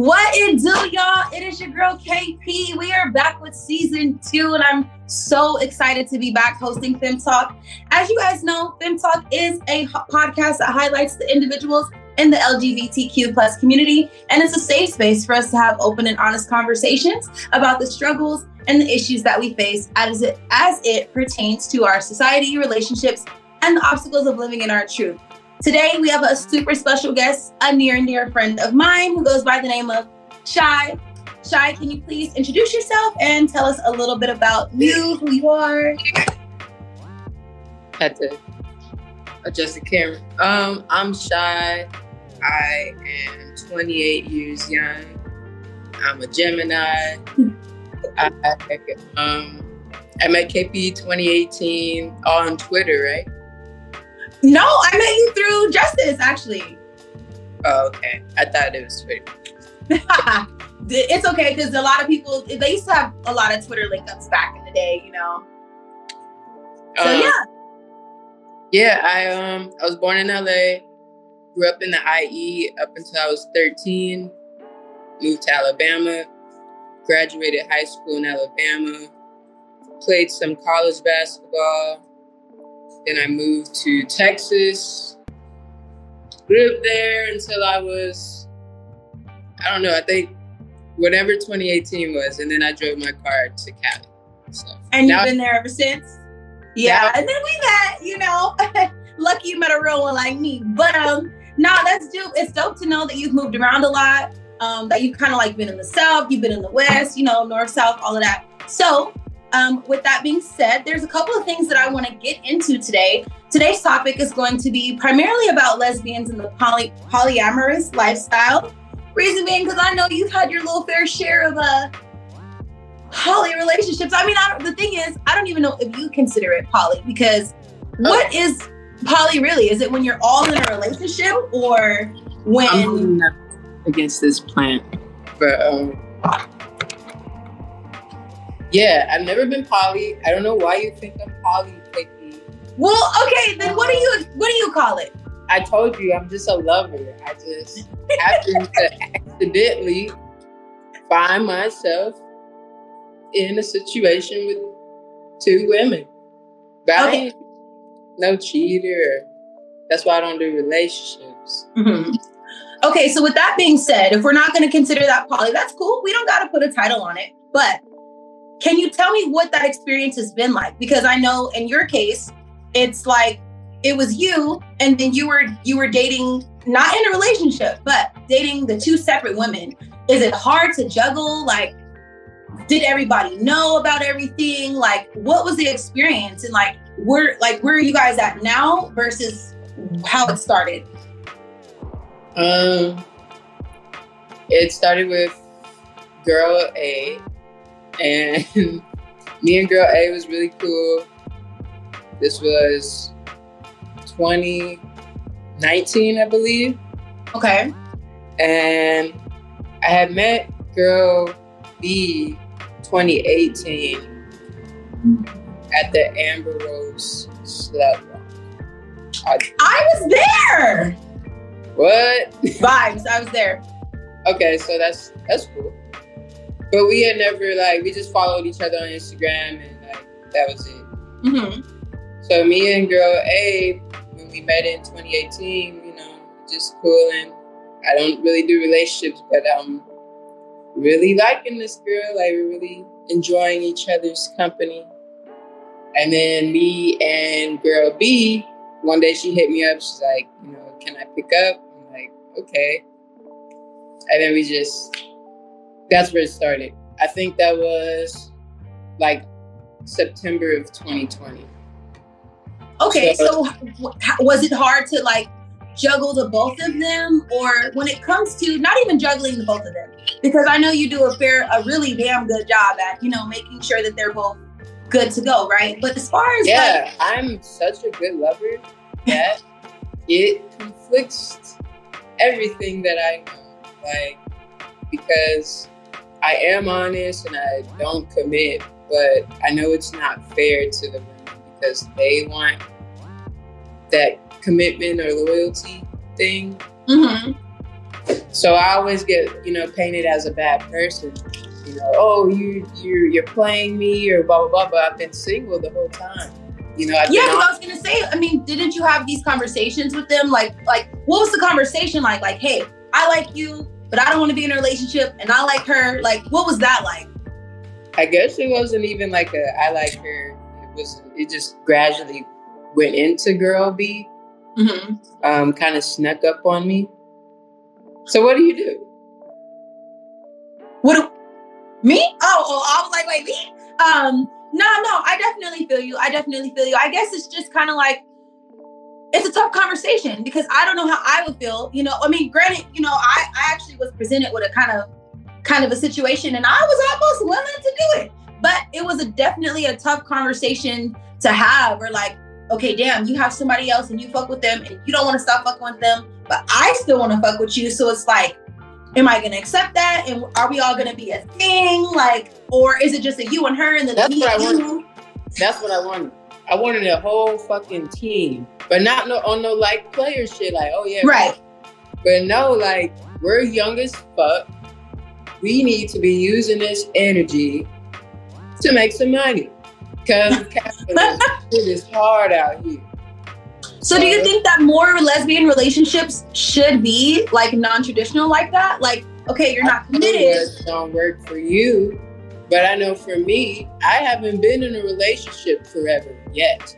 What it do, y'all? It is your girl KP. We are back with season two, and I'm so excited to be back hosting Fem Talk. As you guys know, Fem Talk is a podcast that highlights the individuals in the LGBTQ plus community, and it's a safe space for us to have open and honest conversations about the struggles and the issues that we face as it as it pertains to our society, relationships, and the obstacles of living in our truth. Today, we have a super special guest, a near and dear friend of mine who goes by the name of Shy. Shy, can you please introduce yourself and tell us a little bit about you, who you are? Had to adjust the camera. Um, I'm Shy. I am 28 years young. I'm a Gemini. I, um, I met KP 2018 on Twitter, right? No, I met you through Justice, actually. Oh, okay. I thought it was Twitter. it's okay because a lot of people they used to have a lot of Twitter link ups back in the day, you know. So um, yeah. Yeah, I um I was born in LA, grew up in the IE up until I was 13, moved to Alabama, graduated high school in Alabama, played some college basketball, then I moved to Texas, lived there until I was, I don't know, I think whatever 2018 was, and then I drove my car to Cali. So and you've been there ever since? Yeah, and then we met, you know, lucky you met a real one like me. But um, no, that's dope. It's dope to know that you've moved around a lot. Um, that you've kind of like been in the south, you've been in the west, you know, north, south, all of that. So um, with that being said, there's a couple of things that I want to get into today. Today's topic is going to be primarily about lesbians and the poly- polyamorous lifestyle. Reason being, because I know you've had your little fair share of uh, poly relationships. I mean, I the thing is, I don't even know if you consider it poly because what oh. poly really? Is it when you're all in a relationship or when? I'm against this plant, but um, yeah, I've never been poly. I don't know why you think I'm poly, Picky. Well, okay, then what do you what do you call it? I told you I'm just a lover. I just happen to accidentally find myself in a situation with two women. But okay. no cheater. That's why I don't do relationships. Mm-hmm. Okay, so with that being said, if we're not going to consider that poly, that's cool. We don't got to put a title on it. But can you tell me what that experience has been like? Because I know in your case, it's like it was you and then you were you were dating not in a relationship, but dating the two separate women. Is it hard to juggle? Like, did everybody know about everything? Like, what was the experience? And like, where like where are you guys at now versus how it started? Um, it started with girl A, and me and girl A was really cool. This was 2019, I believe. Okay. And I had met girl B 2018 at the Amber Rose Slut I, I was there. What? Vibes. I was there. Okay, so that's that's cool. But we had never like we just followed each other on Instagram and like that was it. Mm-hmm. So me and girl A, when we met in 2018, you know, just cool and I don't really do relationships, but I'm really liking this girl. Like we're really enjoying each other's company. And then me and girl B, one day she hit me up. She's like, you know, can I pick up? I'm like, okay. And then we just that's where it started. I think that was like September of 2020. Okay, so, so was it hard to like juggle the both of them or when it comes to not even juggling the both of them because i know you do a fair a really damn good job at you know making sure that they're both good to go right but as far as yeah like, i'm such a good lover that it conflicts everything that i know like because I am honest and I don't commit, but I know it's not fair to the women because they want that commitment or loyalty thing. Mm-hmm. So I always get, you know, painted as a bad person. You know, oh, you you you're playing me or blah blah blah. But I've been single the whole time. You know, I've yeah. Because I was gonna say, I mean, didn't you have these conversations with them? Like, like what was the conversation like? Like, hey, I like you, but I don't want to be in a relationship, and I like her. Like, what was that like? I guess it wasn't even like a I like her. It was. It just gradually went into girl B. Mm-hmm. Um, kind of snuck up on me. So what do you do? What do me? Oh, oh, I was like, wait, me? Um, no, no, I definitely feel you. I definitely feel you. I guess it's just kind of like it's a tough conversation because I don't know how I would feel. You know, I mean, granted, you know, I, I actually was presented with a kind of kind of a situation and I was almost willing to do it. But it was a definitely a tough conversation to have or like, okay, damn, you have somebody else and you fuck with them and you don't want to stop fucking with them, but I still want to fuck with you. So it's like, am I gonna accept that? And are we all gonna be a thing? Like, or is it just a you and her and then That's me what and I you? That's what I wanted. I wanted a whole fucking team, but not no on no like player shit. Like, oh yeah, right. But no, like we're young as fuck. We need to be using this energy to make some money because capitalism is hard out here. So, do you think that more lesbian relationships should be like non-traditional like that? Like, okay, you're not committed. It don't work for you, but I know for me, I haven't been in a relationship forever yet.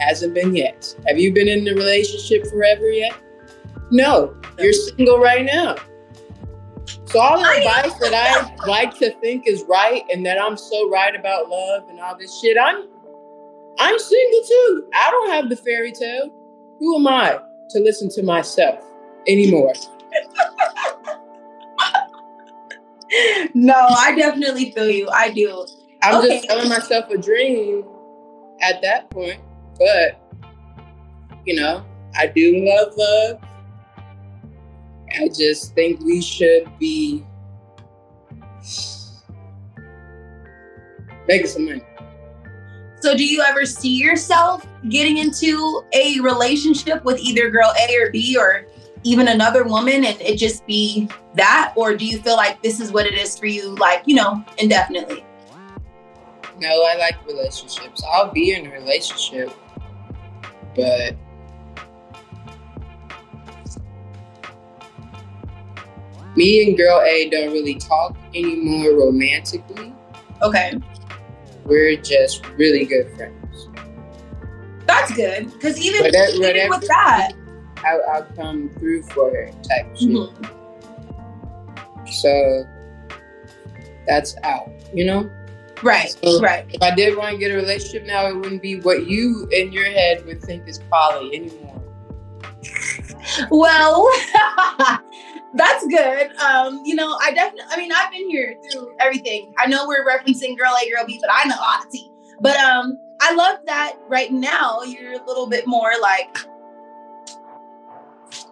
Hasn't been yet. Have you been in a relationship forever yet? No, you're single right now. So all the advice that I like to think is right and that I'm so right about love and all this shit, I'm I'm single too. I don't have the fairy tale. Who am I to listen to myself anymore? no, I definitely feel you. I do. I'm okay. just telling myself a dream at that point, but you know, I do love love. I just think we should be making some money. So, do you ever see yourself getting into a relationship with either girl A or B or even another woman and it just be that? Or do you feel like this is what it is for you, like, you know, indefinitely? No, I like relationships. I'll be in a relationship, but me and girl A don't really talk anymore romantically. Okay we're just really good friends. That's good because even, whatever, even with that, I'll, I'll, come through for her type of shit. Mm-hmm. So that's out, you know. Right, so right. If I did want to get a relationship now, it wouldn't be what you in your head would think is poly anymore. Well, that's good. Um, you know, I definitely, I mean, I've been here through everything. I know we're referencing girl A, girl B, but I know of. But um, I love that right now you're a little bit more like,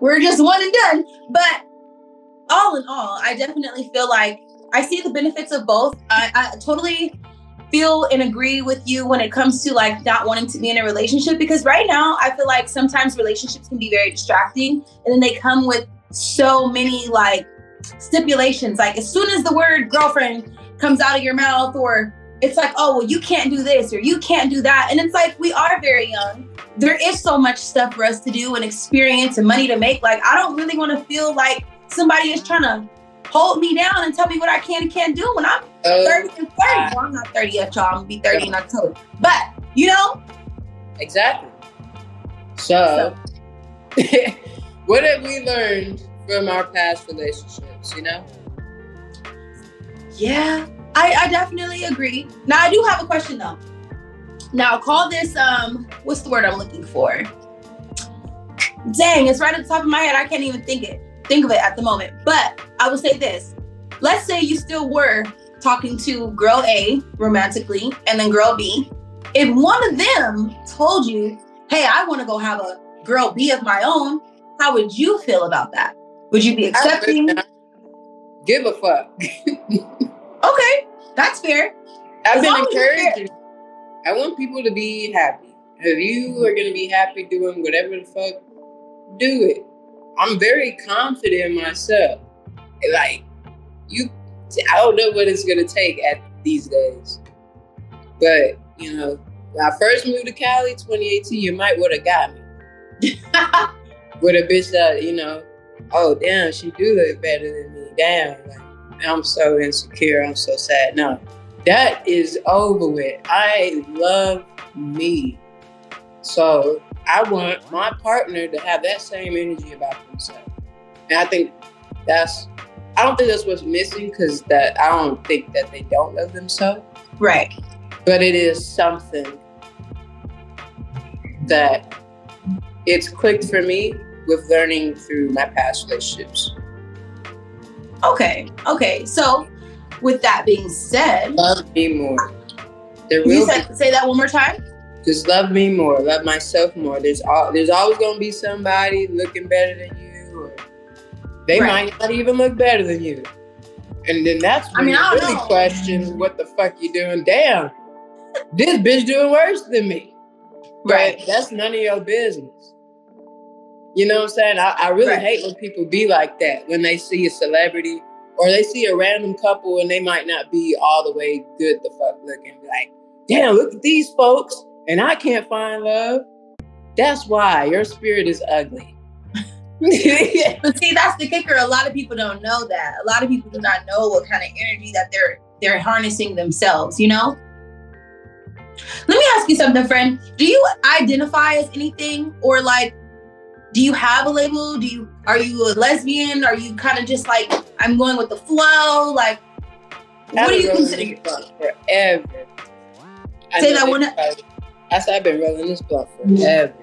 we're just one and done. But all in all, I definitely feel like I see the benefits of both. I, I totally feel and agree with you when it comes to like not wanting to be in a relationship because right now I feel like sometimes relationships can be very distracting and then they come with so many like stipulations. Like as soon as the word girlfriend comes out of your mouth, or it's like, oh, well, you can't do this or you can't do that. And it's like, we are very young. There is so much stuff for us to do and experience and money to make. Like, I don't really want to feel like somebody is trying to hold me down and tell me what I can and can't do when I'm uh, 30 and 30. Well, I'm not 30 yet, y'all. I'm gonna be 30 in October. But you know? Exactly. So, so. what have we learned from our past relationships, you know? Yeah, I, I definitely agree. Now I do have a question though. Now call this um what's the word I'm looking for? Dang, it's right at the top of my head. I can't even think it think of it at the moment. But I will say this. Let's say you still were talking to girl A romantically and then girl B. If one of them told you, hey, I want to go have a girl B of my own, how would you feel about that? Would you be accepting? Give a fuck. okay, that's fair. I've been encouraging. I want people to be happy. If you are gonna be happy doing whatever the fuck, do it. I'm very confident in myself. Like you, I don't know what it's gonna take at these days, but you know, when I first moved to Cali, 2018, you might would have got me with a bitch that you know. Oh damn, she do look better than me. Damn, like, I'm so insecure. I'm so sad. No, that is over with. I love me. So I want my partner to have that same energy about themselves. And I think that's I don't think that's what's missing because that I don't think that they don't love themselves. Right. But it is something that it's clicked for me with learning through my past relationships. Okay. Okay. So with that being said, love me more. There you said, say that one more time. Just love me more, love myself more. There's all there's always gonna be somebody looking better than you, or they right. might not even look better than you. And then that's when I mean, you I really know. question what the fuck you doing. Damn, this bitch doing worse than me. Right. But that's none of your business. You know what I'm saying? I, I really right. hate when people be like that when they see a celebrity or they see a random couple and they might not be all the way good the fuck looking. Like, damn, look at these folks, and I can't find love. That's why your spirit is ugly. but see, that's the kicker. A lot of people don't know that. A lot of people do not know what kind of energy that they're they're harnessing themselves. You know. Let me ask you something, friend. Do you identify as anything, or like do you have a label? Do you are you a lesbian? Are you kind of just like I'm going with the flow? Like what do you consider yourself? Forever. Say that one. I said I've been rolling this blunt forever.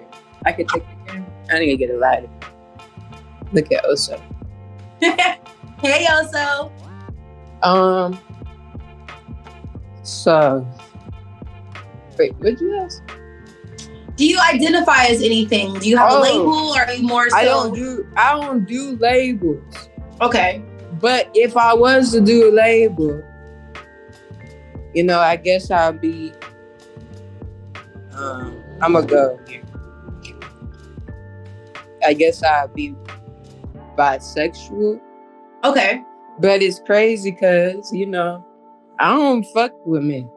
I could take the camera. I need to get a lighter. Look at Oso. hey Oso. Um. So. Wait, what'd you ask? do you identify as anything? Do you have oh, a label or are you more so? I don't do I don't do labels. Okay. But if I was to do a label, you know, I guess I'll be um I'm gonna go here. I guess I'll be bisexual. Okay. But it's crazy because, you know, I don't fuck with men.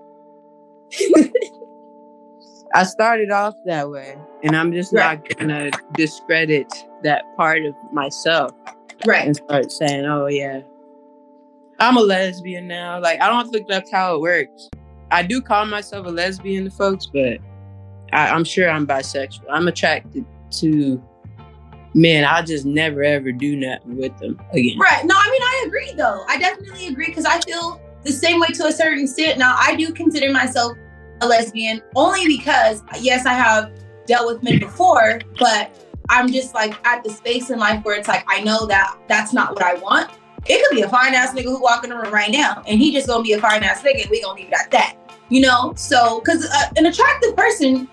I started off that way, and I'm just right. not gonna discredit that part of myself, right? And start saying, "Oh yeah, I'm a lesbian now." Like I don't think that's how it works. I do call myself a lesbian to folks, but I, I'm sure I'm bisexual. I'm attracted to men. I'll just never ever do nothing with them again. Right? No, I mean I agree though. I definitely agree because I feel the same way to a certain extent. Now I do consider myself a lesbian only because yes, I have dealt with men before, but I'm just like at the space in life where it's like I know that that's not what I want. It could be a fine ass nigga who walk in the room right now, and he just gonna be a fine ass nigga, and we gonna leave it at that. You know, so because uh, an attractive person,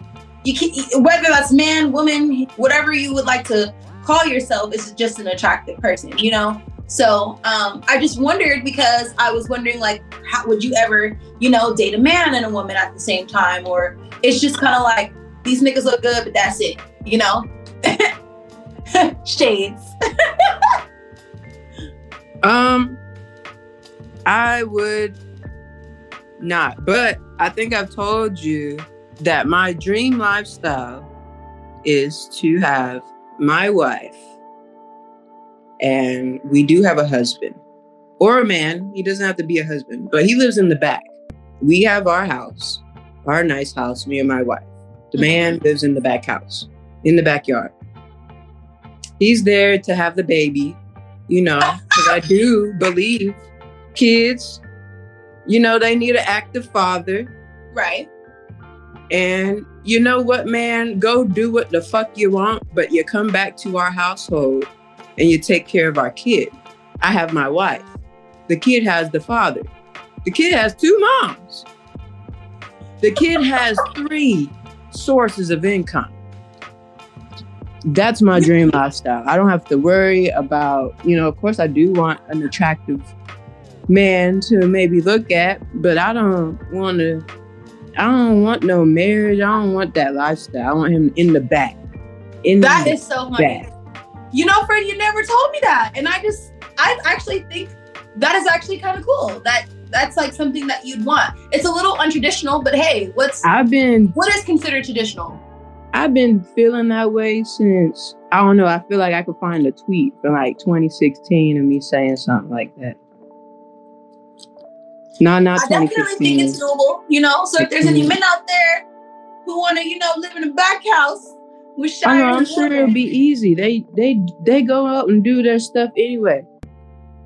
you can whether that's man, woman, whatever you would like to call yourself, is just an attractive person. You know, so um, I just wondered because I was wondering, like, how would you ever, you know, date a man and a woman at the same time? Or it's just kind of like these niggas look good, but that's it, you know? Shades. um, I would not, but I think I've told you that my dream lifestyle is to have my wife and we do have a husband or a man. He doesn't have to be a husband, but he lives in the back. We have our house, our nice house, me and my wife. The mm-hmm. man lives in the back house, in the backyard. He's there to have the baby, you know, because I do believe kids, you know, they need an active father. Right. And you know what, man? Go do what the fuck you want, but you come back to our household and you take care of our kid. I have my wife. The kid has the father. The kid has two moms. The kid has three sources of income. That's my dream lifestyle. I don't have to worry about, you know, of course, I do want an attractive man to maybe look at, but I don't want to, I don't want no marriage. I don't want that lifestyle. I want him in the back. In that is so funny. Back you know, Fred, you never told me that. And I just, I actually think that is actually kind of cool. That that's like something that you'd want. It's a little untraditional, but hey, what's I've been what is considered traditional? I've been feeling that way since I don't know. I feel like I could find a tweet from like 2016 of me saying something like that. No, not I definitely think it's doable. You know, so if there's any men out there who want to, you know, live in a back house with I know, I'm sure it'll be easy. They they they go out and do their stuff anyway.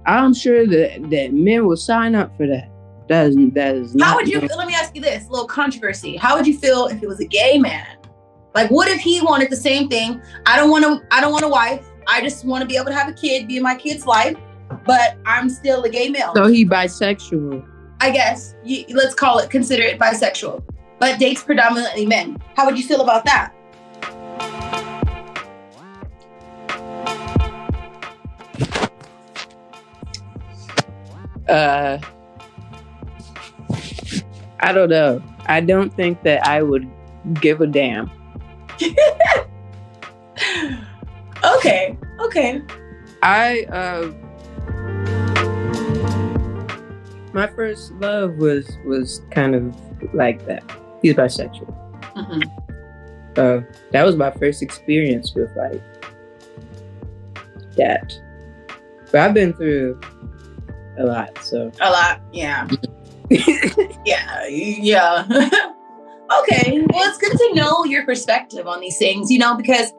I'm sure that that men will sign up for that. That is that is. How would you? Let me ask you this: a little controversy. How would you feel if it was a gay man? Like, what if he wanted the same thing? I don't want to. I don't want a wife. I just want to be able to have a kid, be in my kid's life, but I'm still a gay male. So he bisexual. I guess you, let's call it consider it bisexual, but dates predominantly men. How would you feel about that? Uh, I don't know. I don't think that I would give a damn. okay. Okay. I uh my first love was was kind of like that. He's bisexual. Mm-hmm. So that was my first experience with like that. But I've been through a lot, so a lot, yeah. yeah, yeah. okay, well, it's good to know your perspective on these things, you know, because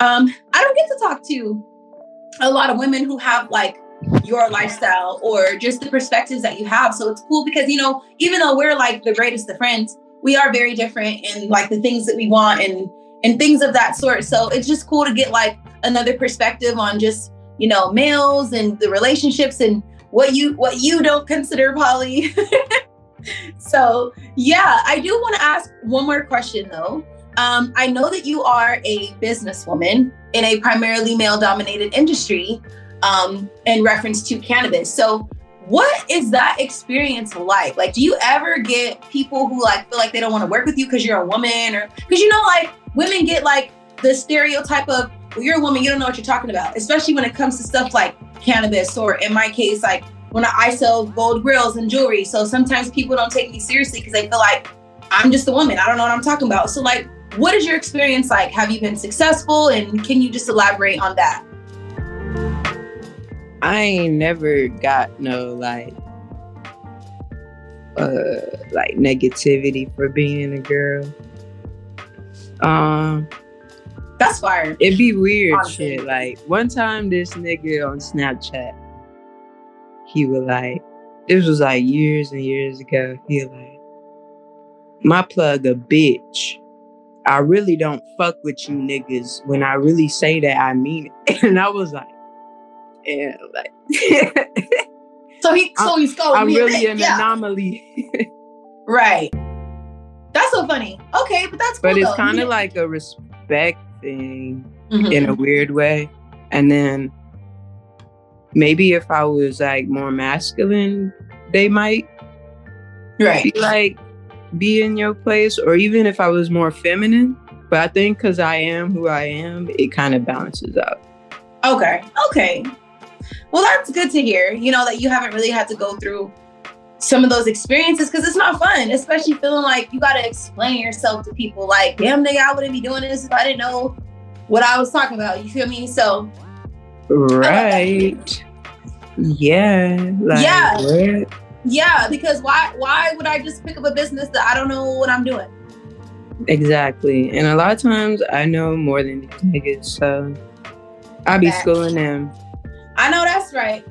um, I don't get to talk to a lot of women who have like your lifestyle or just the perspectives that you have. So it's cool because, you know, even though we're like the greatest of friends, we are very different in like the things that we want and and things of that sort. So it's just cool to get like another perspective on just, you know, males and the relationships and what you what you don't consider poly. so yeah, I do want to ask one more question though. Um, I know that you are a businesswoman in a primarily male dominated industry um, in reference to cannabis. So what is that experience like? Like, do you ever get people who like feel like they don't want to work with you because you're a woman or because you know, like women get like the stereotype of well, you're a woman, you don't know what you're talking about, especially when it comes to stuff like cannabis, or in my case, like when I sell gold grills and jewelry. So sometimes people don't take me seriously because they feel like I'm just a woman. I don't know what I'm talking about. So, like, what is your experience like? Have you been successful? And can you just elaborate on that? I ain't never got no like uh like negativity for being a girl. Um that's fire. It'd be weird Honestly. shit. Like one time this nigga on Snapchat, he was like, this was like years and years ago. He was like, my plug a bitch. I really don't fuck with you niggas. When I really say that, I mean it. And I was like, like, so he, so he's going. I'm really an yeah. anomaly. right. That's so funny. Okay, but that's cool. But it's kind of like a respect thing mm-hmm. in a weird way. And then maybe if I was like more masculine, they might right be like be in your place, or even if I was more feminine. But I think because I am who I am, it kind of balances out. Okay. Okay. Well, that's good to hear. You know that you haven't really had to go through some of those experiences because it's not fun, especially feeling like you got to explain yourself to people. Like, damn, nigga, I wouldn't be doing this if I didn't know what I was talking about. You feel me? So, right. Yeah. Like, yeah. What? Yeah. Because why? Why would I just pick up a business that I don't know what I'm doing? Exactly. And a lot of times I know more than these niggas, so I be schooling them. I know that's right.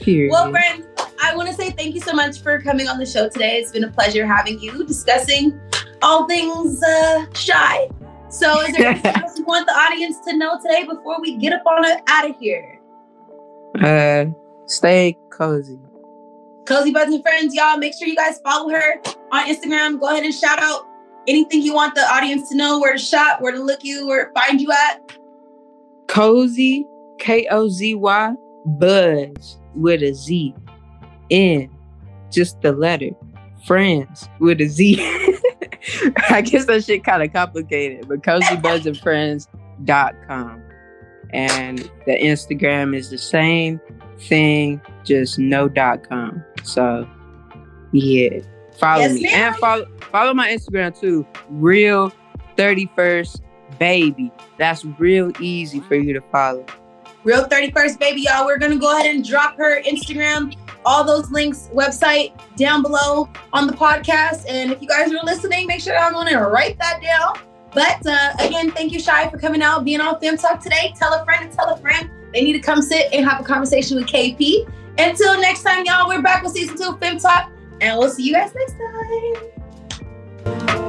Period. Well, friends, I want to say thank you so much for coming on the show today. It's been a pleasure having you discussing all things uh, shy. So, is there anything else you want the audience to know today before we get up on it out of here? Uh, stay cozy. Cozy Buds and Friends, y'all. Make sure you guys follow her on Instagram. Go ahead and shout out anything you want the audience to know, where to shop, where to look you, where to find you at. Cozy, K O Z Y, Buzz with a Z in just the letter friends with a Z. I guess that shit kind of complicated, but cozybudsandfriends.com. and friends.com. And the Instagram is the same thing, just no dot com. So yeah, follow yes, me ma'am. and follow follow my Instagram too. Real thirty first baby. That's real easy for you to follow. Real 31st baby, y'all. We're gonna go ahead and drop her Instagram, all those links, website down below on the podcast. And if you guys are listening, make sure y'all going to write that down. But uh, again, thank you, Shy, for coming out, being on Fem Talk today. Tell a friend and tell a friend they need to come sit and have a conversation with KP. Until next time, y'all, we're back with season two of Fem Talk, and we'll see you guys next time.